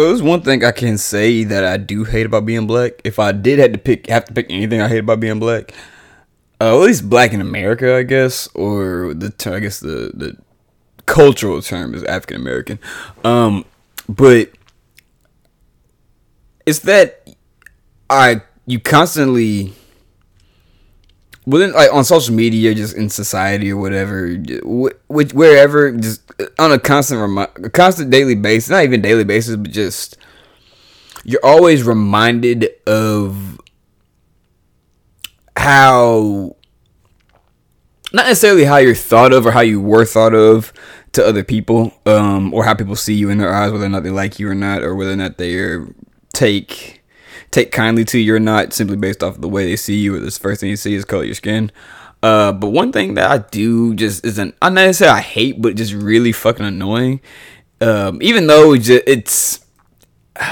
So there's one thing I can say that I do hate about being black. If I did have to pick, have to pick anything I hate about being black, uh, at least black in America, I guess, or the I guess the the cultural term is African American. Um, but it's that I you constantly within like on social media, just in society or whatever, which wherever, just on a constant remi- a constant daily basis, not even daily basis, but just you're always reminded of how not necessarily how you're thought of or how you were thought of to other people, um, or how people see you in their eyes, whether or not they like you or not, or whether or not they take take kindly to you or not simply based off of the way they see you or the first thing you see is color your skin. Uh, but one thing that I do just isn't I'm not necessarily I hate, but just really fucking annoying. Um, even though it's, it's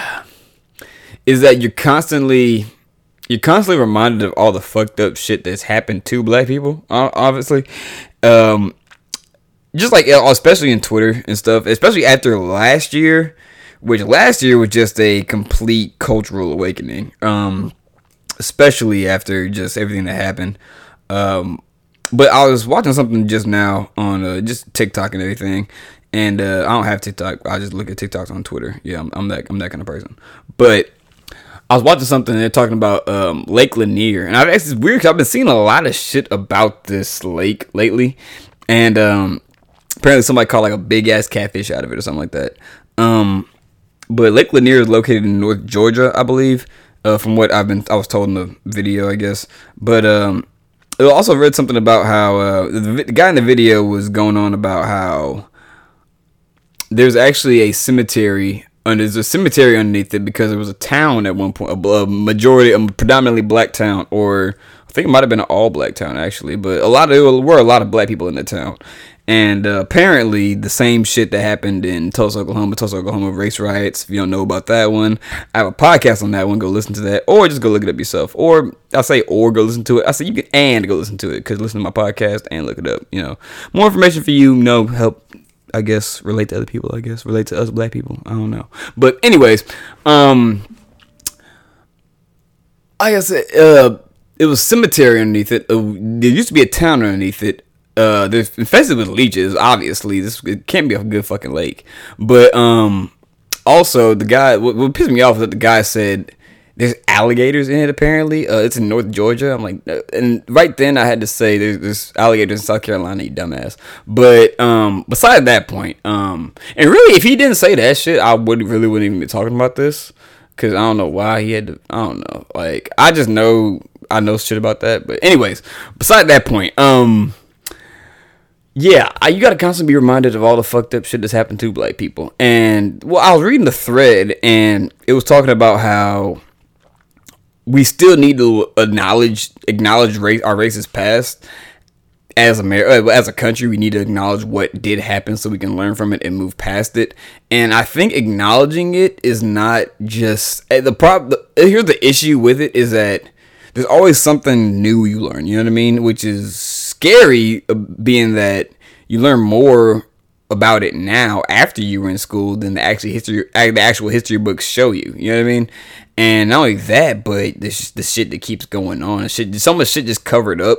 is that you're constantly you're constantly reminded of all the fucked up shit that's happened to black people. Obviously, um, just like especially in Twitter and stuff, especially after last year which last year was just a complete cultural awakening. Um, especially after just everything that happened. Um, but I was watching something just now on uh, just TikTok and everything, and uh, I don't have TikTok. I just look at TikToks on Twitter. Yeah, I'm, I'm, that I'm that kind of person. But I was watching something and they're talking about um, Lake Lanier, and I've it's weird because I've been seeing a lot of shit about this lake lately, and um, apparently somebody caught like a big ass catfish out of it or something like that. Um, but Lake Lanier is located in North Georgia, I believe, uh, from what I've been I was told in the video, I guess. But um, I also read something about how uh, the, the guy in the video was going on about how there's actually a cemetery and there's a cemetery underneath it because it was a town at one point, a, a majority, a predominantly black town, or I think it might have been an all black town actually, but a lot of there were a lot of black people in the town, and uh, apparently, the same shit that happened in Tulsa, Oklahoma, Tulsa, Oklahoma race riots. If you don't know about that one, I have a podcast on that one. Go listen to that, or just go look it up yourself. Or I say, or go listen to it. I say you can and go listen to it because listen to my podcast and look it up. You know, more information for you. know, help. I guess relate to other people. I guess relate to us black people. I don't know, but anyways, um, I guess uh, it was cemetery underneath it. Uh, there used to be a town underneath it uh, they're infested with leeches. Obviously, this it can't be a good fucking lake. But um, also the guy what, what pissed me off is that the guy said there's alligators in it. Apparently, uh, it's in North Georgia. I'm like, and right then I had to say there's, there's alligators in South Carolina. You dumbass. But um, beside that point, um, and really, if he didn't say that shit, I would really wouldn't even be talking about this. Cause I don't know why he had to. I don't know. Like I just know I know shit about that. But anyways, beside that point, um yeah, you got to constantly be reminded of all the fucked up shit that's happened to black people. And well, I was reading the thread, and it was talking about how we still need to acknowledge acknowledge race our racist past as America, uh, as a country, we need to acknowledge what did happen so we can learn from it and move past it. And I think acknowledging it is not just eh, the problem. Here's the issue with it is that there's always something new you learn. You know what I mean? Which is scary, uh, being that you learn more about it now after you were in school than the actual history, the actual history books show you. You know what I mean? And not only that, but this the shit that keeps going on. Shit, so much shit just covered up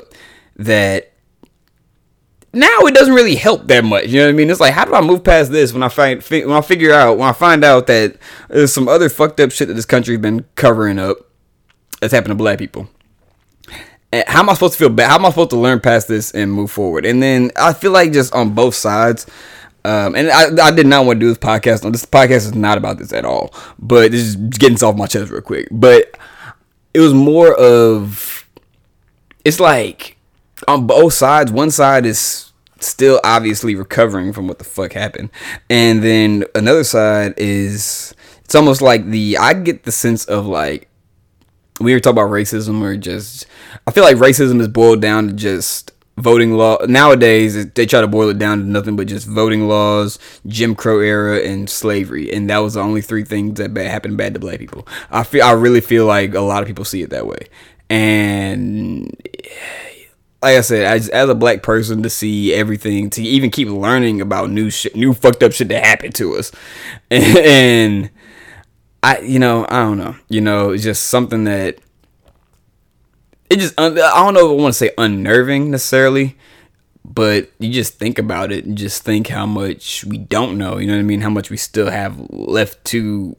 that now it doesn't really help that much. You know what I mean? It's like, how do I move past this when I find when I figure out when I find out that there's some other fucked up shit that this country's been covering up that's happened to black people. How am I supposed to feel bad? How am I supposed to learn past this and move forward? And then I feel like just on both sides. Um, and I, I did not want to do this podcast. No, this podcast is not about this at all. But this is getting this off my chest real quick. But it was more of it's like on both sides. One side is still obviously recovering from what the fuck happened, and then another side is it's almost like the I get the sense of like we were talking about racism or just I feel like racism is boiled down to just voting law nowadays they try to boil it down to nothing but just voting laws jim crow era and slavery and that was the only three things that bad, happened bad to black people. I feel i really feel like a lot of people see it that way. And like i said as, as a black person to see everything to even keep learning about new new fucked up shit that happened to us. And I you know I don't know you know it's just something that it just I don't know if I want to say unnerving necessarily, but you just think about it and just think how much we don't know. You know what I mean? How much we still have left to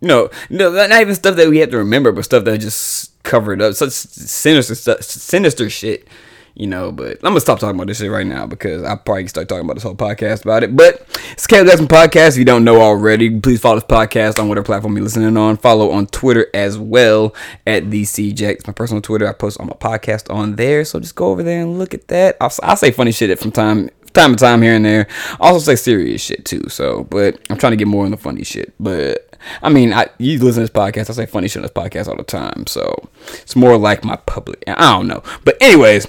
no, no, not even stuff that we have to remember, but stuff that just covered up, such sinister stuff, sinister shit you know. But I'm gonna stop talking about this shit right now because I probably start talking about this whole podcast about it. But it's Caleb Jackson Podcast. If you don't know already, please follow this podcast on whatever platform you're listening on. Follow on Twitter as well at. It's my personal Twitter. I post on my podcast on there, so just go over there and look at that. I'll, I'll say funny shit from time time to time here and there. I also say serious shit too. So, but I'm trying to get more in the funny shit. But I mean, I you listen to this podcast. I say funny shit on this podcast all the time. So it's more like my public. I don't know. But anyways.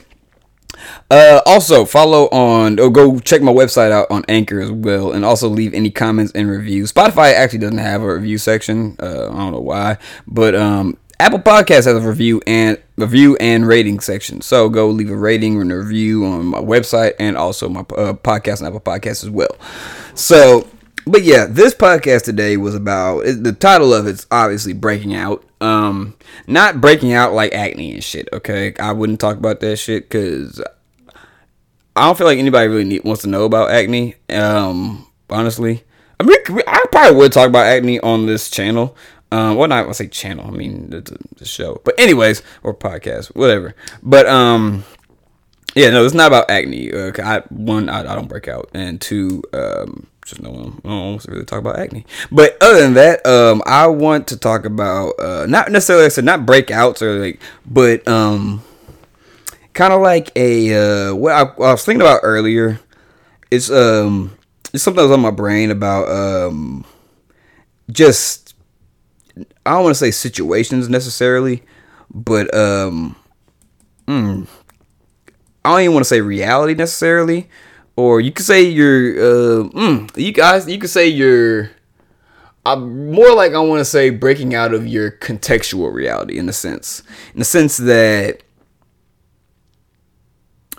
Uh, also, follow on or go check my website out on Anchor as well, and also leave any comments and reviews. Spotify actually doesn't have a review section. Uh, I don't know why, but um, Apple Podcast has a review and review and rating section. So go leave a rating and a review on my website and also my uh, podcast and Apple Podcast as well. So, but yeah, this podcast today was about the title of it's obviously breaking out. Um, not breaking out like acne and shit. Okay, I wouldn't talk about that shit because I don't feel like anybody really need, wants to know about acne. Um, honestly, I mean, I probably would talk about acne on this channel. Um, well, not I say channel. I mean the, the show. But anyways, or podcast, whatever. But um, yeah, no, it's not about acne. Uh, I one, I, I don't break out, and two, um, just no I don't really talk about acne. But other than that, um, I want to talk about uh, not necessarily said not breakouts or like, but um kind of like a uh, what I, I, was thinking about earlier. It's um, it's something that was on my brain about um, just I don't want to say situations necessarily, but um, mm, I don't even want to say reality necessarily, or you could say your uh, mm, you guys you could say your. I'm more like I want to say breaking out of your contextual reality in a sense, in the sense that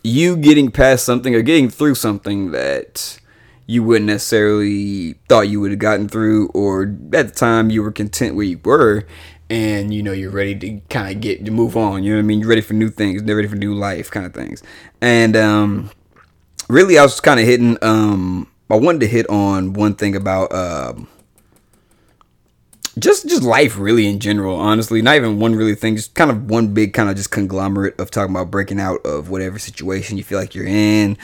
you getting past something or getting through something that you wouldn't necessarily thought you would have gotten through or at the time you were content where you were and you know you're ready to kind of get to move on. You know what i mean? You're ready for new things you're ready for new life kind of things. And um really i was kind of hitting um i wanted to hit on one thing about um just just life really in general honestly. Not even one really thing just kind of one big kind of just conglomerate of talking about breaking out of whatever situation you feel like you're in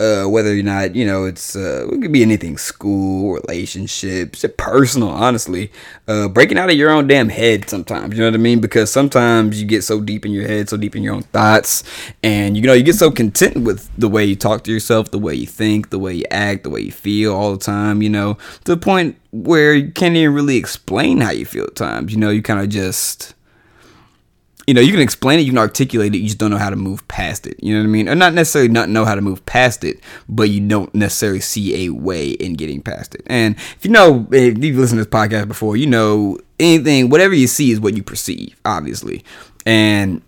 uh, whether or not you know it's uh, it could be anything school relationships personal honestly uh, breaking out of your own damn head sometimes you know what i mean? Because sometimes you get so deep in your head so deep in your own thoughts and you know you get so content with the way you talk to yourself the way you think the way you act the way you feel all the time you know to the point where you can't even really explain how you feel at times you know? You kind of just you know, you can explain it, you can articulate it, you just don't know how to move past it. You know what I mean? Or not necessarily not know how to move past it, but you don't necessarily see a way in getting past it. And if you know, if you've listened to this podcast before, you know anything, whatever you see is what you perceive, obviously. And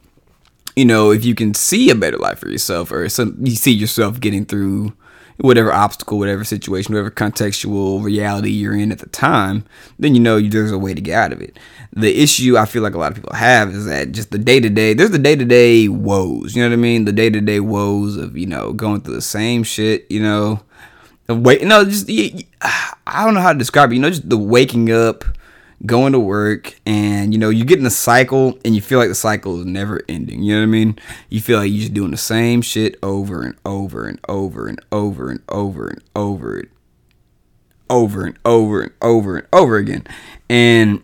you know, if you can see a better life for yourself, or some you see yourself getting through whatever obstacle, whatever situation, whatever contextual reality you're in at the time, then you know there's a way to get out of it. The issue I feel like a lot of people have is that just the day to day, there's the day to day woes, you know what I mean? The day to day woes of, you know, going through the same shit, you know, wait, no, just, I don't know how to describe it, you know, just the waking up, going to work and you know you get in a cycle and you feel like the cycle is never ending. You know what i mean? You feel like you're just doing the same shit over and over and over and over and over and over and over and over and over and over again. And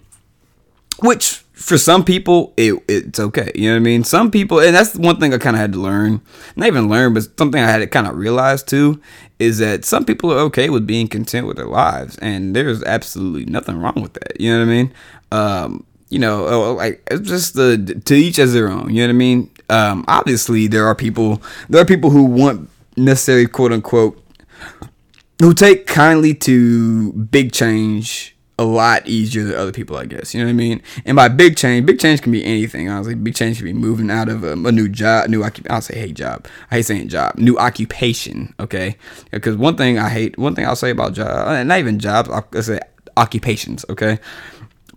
which for some people it, it's okay you know what i mean? Some people and that's one thing i kind of had to learn not even learn but something i had to kind of realize too is that some people are okay with being content with their lives and there's absolutely nothing wrong with that you know what i mean? Um, you know oh, like it's just the to each as their own you know what i mean? Um, obviously there are people there are people who want necessarily quote unquote who take kindly to big change a lot easier than other people, I guess. You know what I mean? And by big change, big change can be anything. Honestly, big change can be moving out of a, a new job, new occupation. I'll say hey job. I hate saying job. New occupation. Okay, because one thing I hate, one thing I'll say about job, uh, not even jobs. I'll say occupations. Okay,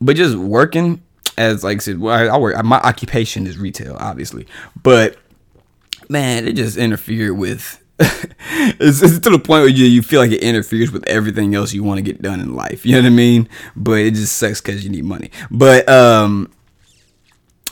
but just working as like I said, I, I work. My occupation is retail, obviously, but man, it just interfered with. it's, it's, to the point where you, you feel like it interferes with everything else you want to get done in life. You know what I mean? But it just sucks because you need money. But um,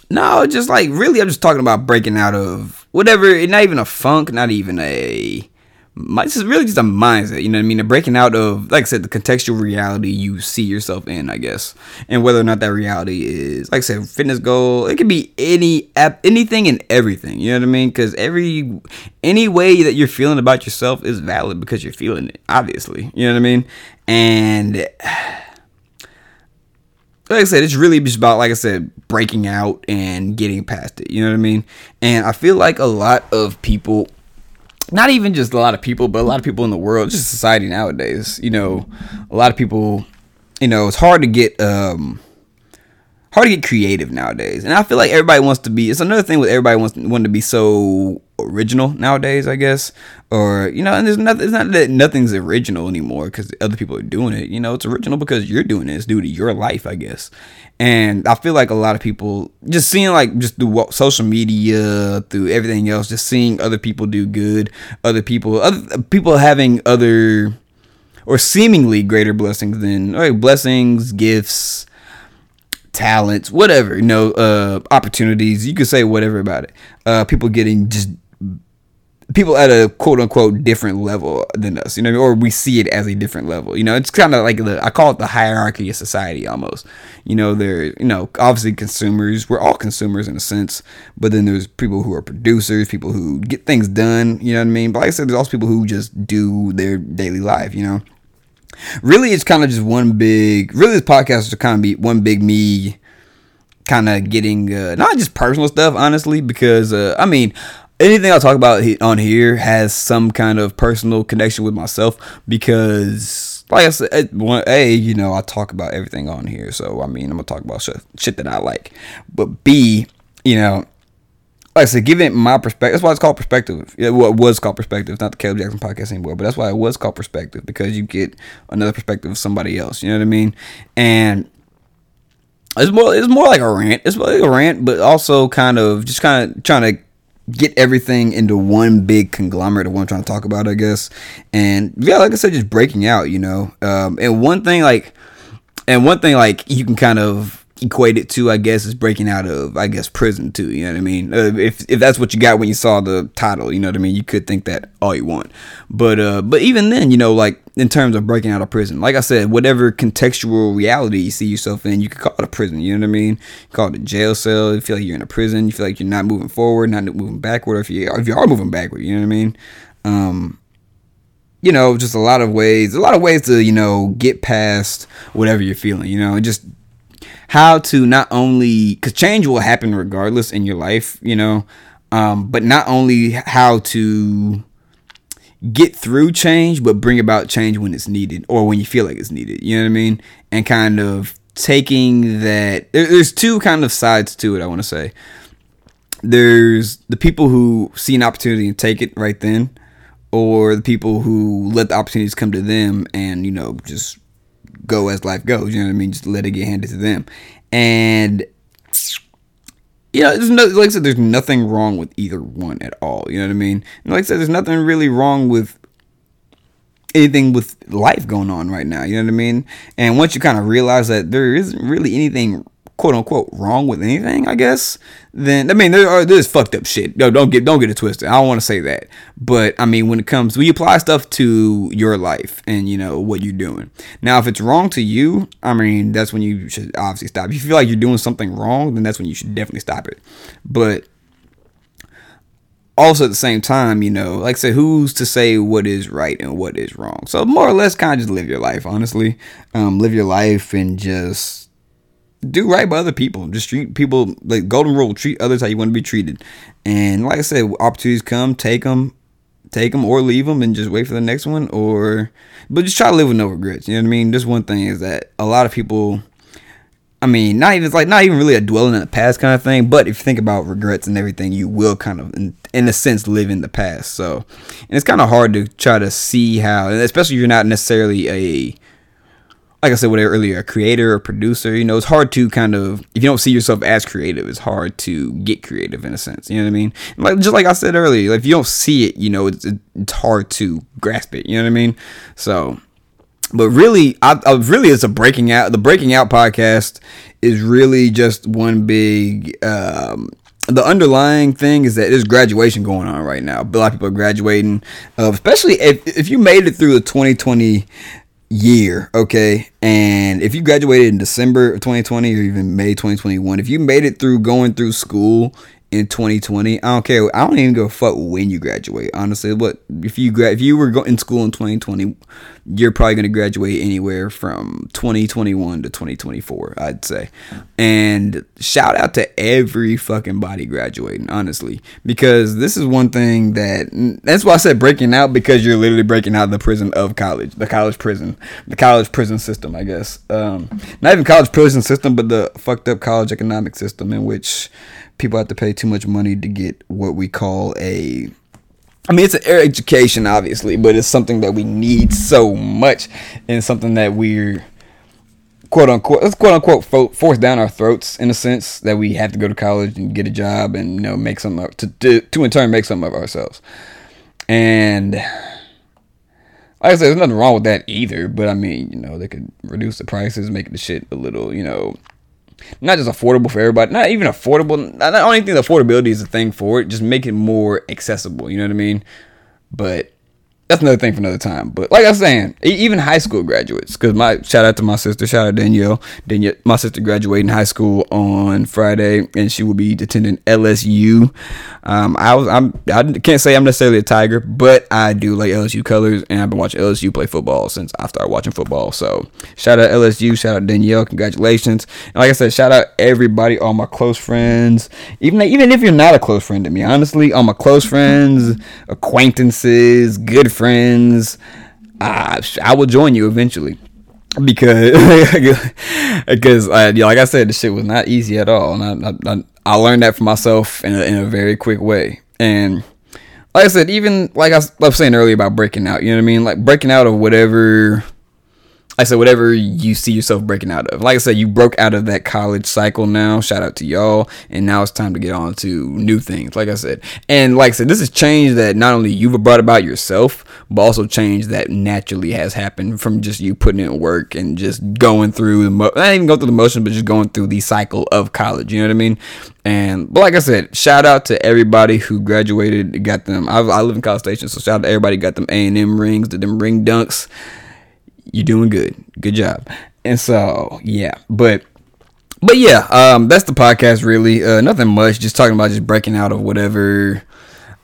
no, just like really, I'm just talking about breaking out of whatever. Not even a funk, not even a it's really just a mindset, you know what I mean? Breaking out of, like I said, the contextual reality you see yourself in, I guess, and whether or not that reality is, like I said, fitness goal. It could be any app, anything and everything. You know what I mean? Because every any way that you're feeling about yourself is valid because you're feeling it. Obviously, you know what I mean? And like I said, it's really just about, like I said, breaking out and getting past it. You know what I mean? And I feel like a lot of people not even just a lot of people, but a lot of people in the world, just society nowadays. You know, a lot of people, you know, it's hard to get um hard to get creative nowadays. And I feel like everybody wants to be it's another thing with everybody wants wanting to be so original nowadays, I guess. Or, you know, and there's nothing it's not that nothing's original anymore because other people are doing it. You know, it's original because you're doing it. It's due to your life, I guess. And I feel like a lot of people just seeing like just through social media, through everything else, just seeing other people do good, other people, other people having other or seemingly greater blessings than or blessings, gifts, talents, whatever, you know, uh, opportunities. You could say whatever about it. Uh, people getting just people at a quote unquote different level than us, you know, or we see it as a different level. You know, it's kind of like the I call it the hierarchy of society almost. You know, there, you know, obviously consumers. We're all consumers in a sense, but then there's people who are producers, people who get things done. You know what I mean? But like I said, there's also people who just do their daily life. You know, really, it's kind of just one big. Really, this podcast is kind of be one big me. Kind of getting uh, not just personal stuff, honestly, because uh, I mean, anything I talk about on here has some kind of personal connection with myself because, like I said, a you know I talk about everything on here, so I mean I'm gonna talk about shit, shit that I like, but b you know. Like I said, given my perspective, that's why it's called perspective. It was called perspective, not the Caleb Jackson podcast anymore, but that's why it was called perspective because you get another perspective of somebody else. You know what I mean? And it's more, it's more like a rant. It's more like a rant, but also kind of just kind of trying to get everything into one big conglomerate of what I'm trying to talk about, I guess. And yeah, like I said, just breaking out, you know. Um, and one thing like, and one thing like you can kind of equate it to, I guess, is breaking out of, I guess, prison too. You know what I mean? Uh, if if that's what you got when you saw the title, you know what I mean. You could think that all you want, but uh, but even then, you know, like in terms of breaking out of prison, like I said, whatever contextual reality you see yourself in, you could call it a prison. You know what I mean? Call it a jail cell. You feel like you're in a prison. You feel like you're not moving forward, not moving backward. If you if you are moving backward, you know what I mean? Um, you know, just a lot of ways, a lot of ways to, you know, get past whatever you're feeling, you know, and just how to not only because change will happen regardless in your life, you know, um, but not only how to get through change, but bring about change when it's needed or when you feel like it's needed. You know what I mean? And kind of taking that. There's two kind of sides to it. I want to say there's the people who see an opportunity and take it right then, or the people who let the opportunities come to them and you know just go as life goes. You know what I mean? Just let it get handed to them. And you know, there's no, like I said, there's nothing wrong with either one at all. You know what I mean? And like I said, there's nothing really wrong with anything with life going on right now. You know what I mean? And once you kind of realize that there isn't really anything quote unquote wrong with anything, I guess, then I mean there are there's fucked up shit. No, don't get don't get it twisted. I don't want to say that, but I mean when it comes when you apply stuff to your life and you know what you're doing. Now, if it's wrong to you, I mean that's when you should obviously stop. If you feel like you're doing something wrong, then that's when you should definitely stop it. But also at the same time, you know, like I said, who's to say what is right and what is wrong? So more or less, kind of just live your life, honestly. Um, live your life and just do right by other people. Just treat people like golden rule. Treat others how you want to be treated. And like I said, opportunities come, take them, take them or leave them, and just wait for the next one. Or, but just try to live with no regrets. You know what I mean? Just one thing is that a lot of people. I mean, not even it's like not even really a dwelling in the past kind of thing. But if you think about regrets and everything, you will kind of, in, in a sense, live in the past. So, and it's kind of hard to try to see how, especially if you're not necessarily a like I said whatever earlier, a creator or producer, you know, it's hard to kind of if you don't see yourself as creative, it's hard to get creative in a sense. You know what I mean? Like just like I said earlier, like if you don't see it, you know, it's it's hard to grasp it. You know what I mean? So, but really, I, I really it's a breaking out. The breaking out podcast is really just one big. Um, the underlying thing is that there's graduation going on right now. A lot of people are graduating, uh, especially if, if you made it through the 2020 year, okay? And if you graduated in December of 2020 or even May 2021, if you made it through going through school in 2020. I don't care. I don't even go fuck when you graduate. Honestly, what if you gra- if you were in school in 2020, you're probably going to graduate anywhere from 2021 to 2024, I'd say. And shout out to every fucking body graduating, honestly, because this is one thing that that's why I said breaking out because you're literally breaking out the prison of college, the college prison, the college prison system, I guess. Um, not even college prison system, but the fucked up college economic system in which people have to pay too much money to get what we call a I mean, it's an air education, obviously, but it's something that we need so much, and something that we're quote unquote, let's quote unquote fo- force down our throats in a sense that we have to go to college and get a job and you know make some to to, to in turn make something of ourselves. And like I said, there's nothing wrong with that either. But I mean, you know, they could reduce the prices, make the shit a little, you know, not just affordable for everybody, not even affordable. I don't think affordability is a thing for it. Just make it more accessible. You know what I mean? But that's another thing for another time. But like I was saying, even high school graduates, because my shout out to my sister, shout out Danielle. Danielle, my sister graduating high school on Friday, and she will be attending LSU. Um, I was, I'm, I can't say I'm necessarily a Tiger, but I do like LSU colors, and I've been watching LSU play football since I started watching football. So shout out LSU, shout out Danielle, congratulations. And like I said, shout out everybody, all my close friends, even even if you're not a close friend to me, honestly, all my close friends, acquaintances, good friends. I, I will join you eventually because because uh, like I said, the shit was not easy at all, and I, I, I learned that for myself in a, in a very quick way. And like I said, even like I was saying earlier about breaking out, you know what I mean? Like breaking out of whatever I said whatever you see yourself breaking out of. Like I said, you broke out of that college cycle now. Shout out to y'all. And now it's time to get on to new things. Like I said. And like I said, this is change that not only you've brought about yourself, but also change that naturally has happened from just you putting in work and just going through the mo- not even going through the motion, but just going through the cycle of college. You know what I mean? And but like I said, shout out to everybody who graduated, got them. I, I live in College Station, so shout out to everybody got them A and M rings, did them ring dunks you're doing good. Good job. And so, yeah, but but yeah, um, that's the podcast. Really, uh, nothing much. Just talking about just breaking out of whatever,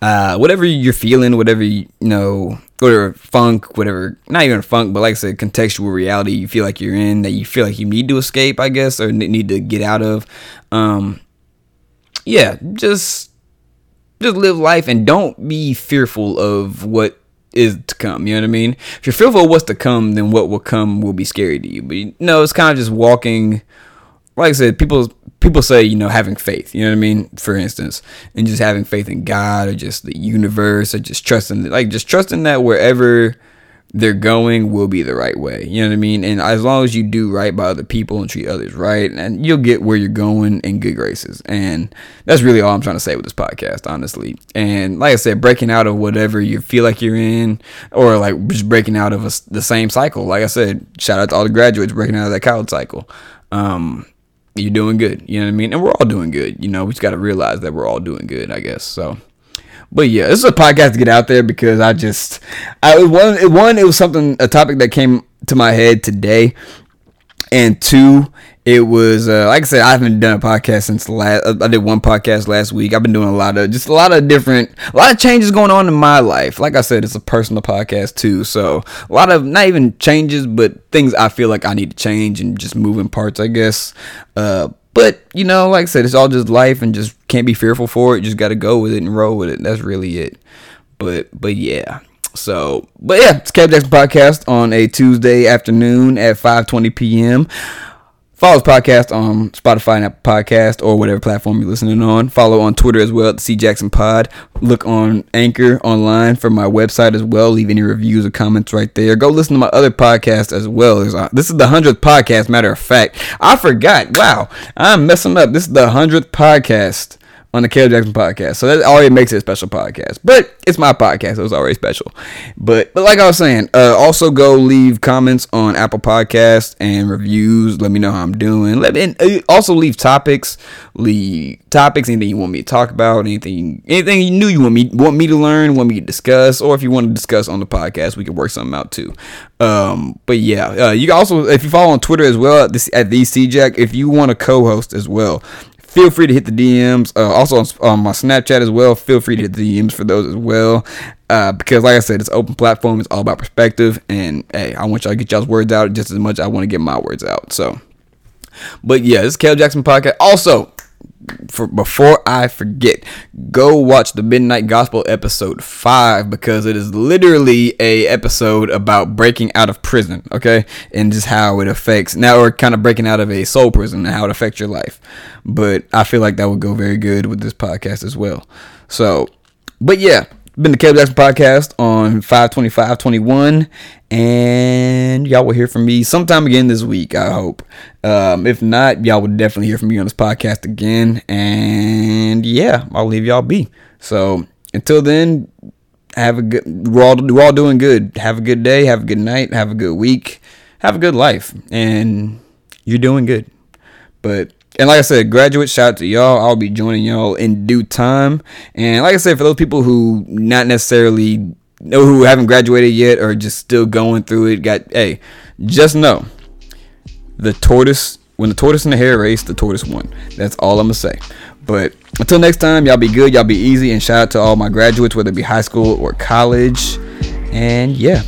uh, whatever you're feeling, whatever you, know, whatever funk, whatever. Not even funk, but like I said, contextual reality you feel like you're in that you feel like you need to escape, I guess, or need to get out of. Um, yeah, just just live life and don't be fearful of what is to come. You know what I mean? If you're fearful of what's to come, then what will come will be scary to you. But you know, it's kind of just walking. Like I said, people people say you know having faith. You know what I mean? For instance, and just having faith in God or just the universe or just trusting, like just trusting that wherever they're going will be the right way. You know what I mean? And as long as you do right by other people and treat others right, and you'll get where you're going in good graces. And that's really all I'm trying to say with this podcast, honestly. And like I said, breaking out of whatever you feel like you're in, or like just breaking out of a, the same cycle. Like I said, shout out to all the graduates breaking out of that college cycle. Um, you're doing good. You know what I mean? And we're all doing good. You know, we just got to realize that we're all doing good, I guess. So. But yeah, this is a podcast to get out there because I just, I one, one, it was something, a topic that came to my head today, and two, it was uh, like I said, I haven't done a podcast since last. I did one podcast last week. I've been doing a lot of just a lot of different, a lot of changes going on in my life. Like I said, it's a personal podcast too, so a lot of not even changes, but things I feel like I need to change and just moving parts, I guess. Uh, but you know, like I said, it's all just life, and just can't be fearful for it. Just got to go with it and roll with it. That's really it. But but yeah. So, but yeah, it's Cap Jackson podcast on a Tuesday afternoon at 5:20 p.m. Follow this podcast on Spotify and Apple Podcast or whatever platform you're listening on. Follow on Twitter as well at C Jackson Pod. Look on Anchor online for my website as well. Leave any reviews or comments right there. Go listen to my other podcast as well. Uh, this is the hundredth podcast. Matter of fact, I forgot. Wow, I'm messing up. This is the hundredth podcast on the Caleb Jackson podcast. So that already makes it a special podcast. But it's my podcast, so it's already special. But but like I was saying, uh, also go leave comments on Apple Podcasts and reviews. Let me know how I'm doing. Let me uh, also leave topics, leave topics, anything you want me to talk about, anything anything you knew you want me want me to learn, want me to discuss, or if you want to discuss on the podcast, we can work something out too. Um, but yeah, uh, you also if you follow on Twitter as well at, this, at the CJack, if you want to co-host as well, feel free to hit the DMs. Uh, also on, on, my Snapchat as well. Feel free to hit the DMs for those as well. Uh, because like I said, it's open platform. It's all about perspective. And hey, I want y'all to get y'all's words out just as much as I want to get my words out. So, but yeah, this is Cal Jackson podcast. Also, for before I forget, go watch the Midnight Gospel episode five because it is literally a episode about breaking out of prison, okay, and just how it affects now we're kind of breaking out of a soul prison and how it affects your life. But I feel like that would go very good with this podcast as well. So, but yeah, been the Caleb Jackson podcast on 52521 and y'all will hear from me sometime again this week i hope. Um, if not y'all will definitely hear from me on this podcast again and yeah i'll leave y'all be. So until then have a good we're all, we're all doing good. Have a good day have a good night have a good week have a good life and you're doing good. But and like I said, graduate, shout out to y'all. I'll be joining y'all in due time. And like I said, for those people who not necessarily know who haven't graduated yet or just still going through it, got hey, just know the tortoise when the tortoise and the hare race, the tortoise won. That's all I'm gonna say. But until next time, y'all be good, y'all be easy, and shout out to all my graduates, whether it be high school or college. And yeah.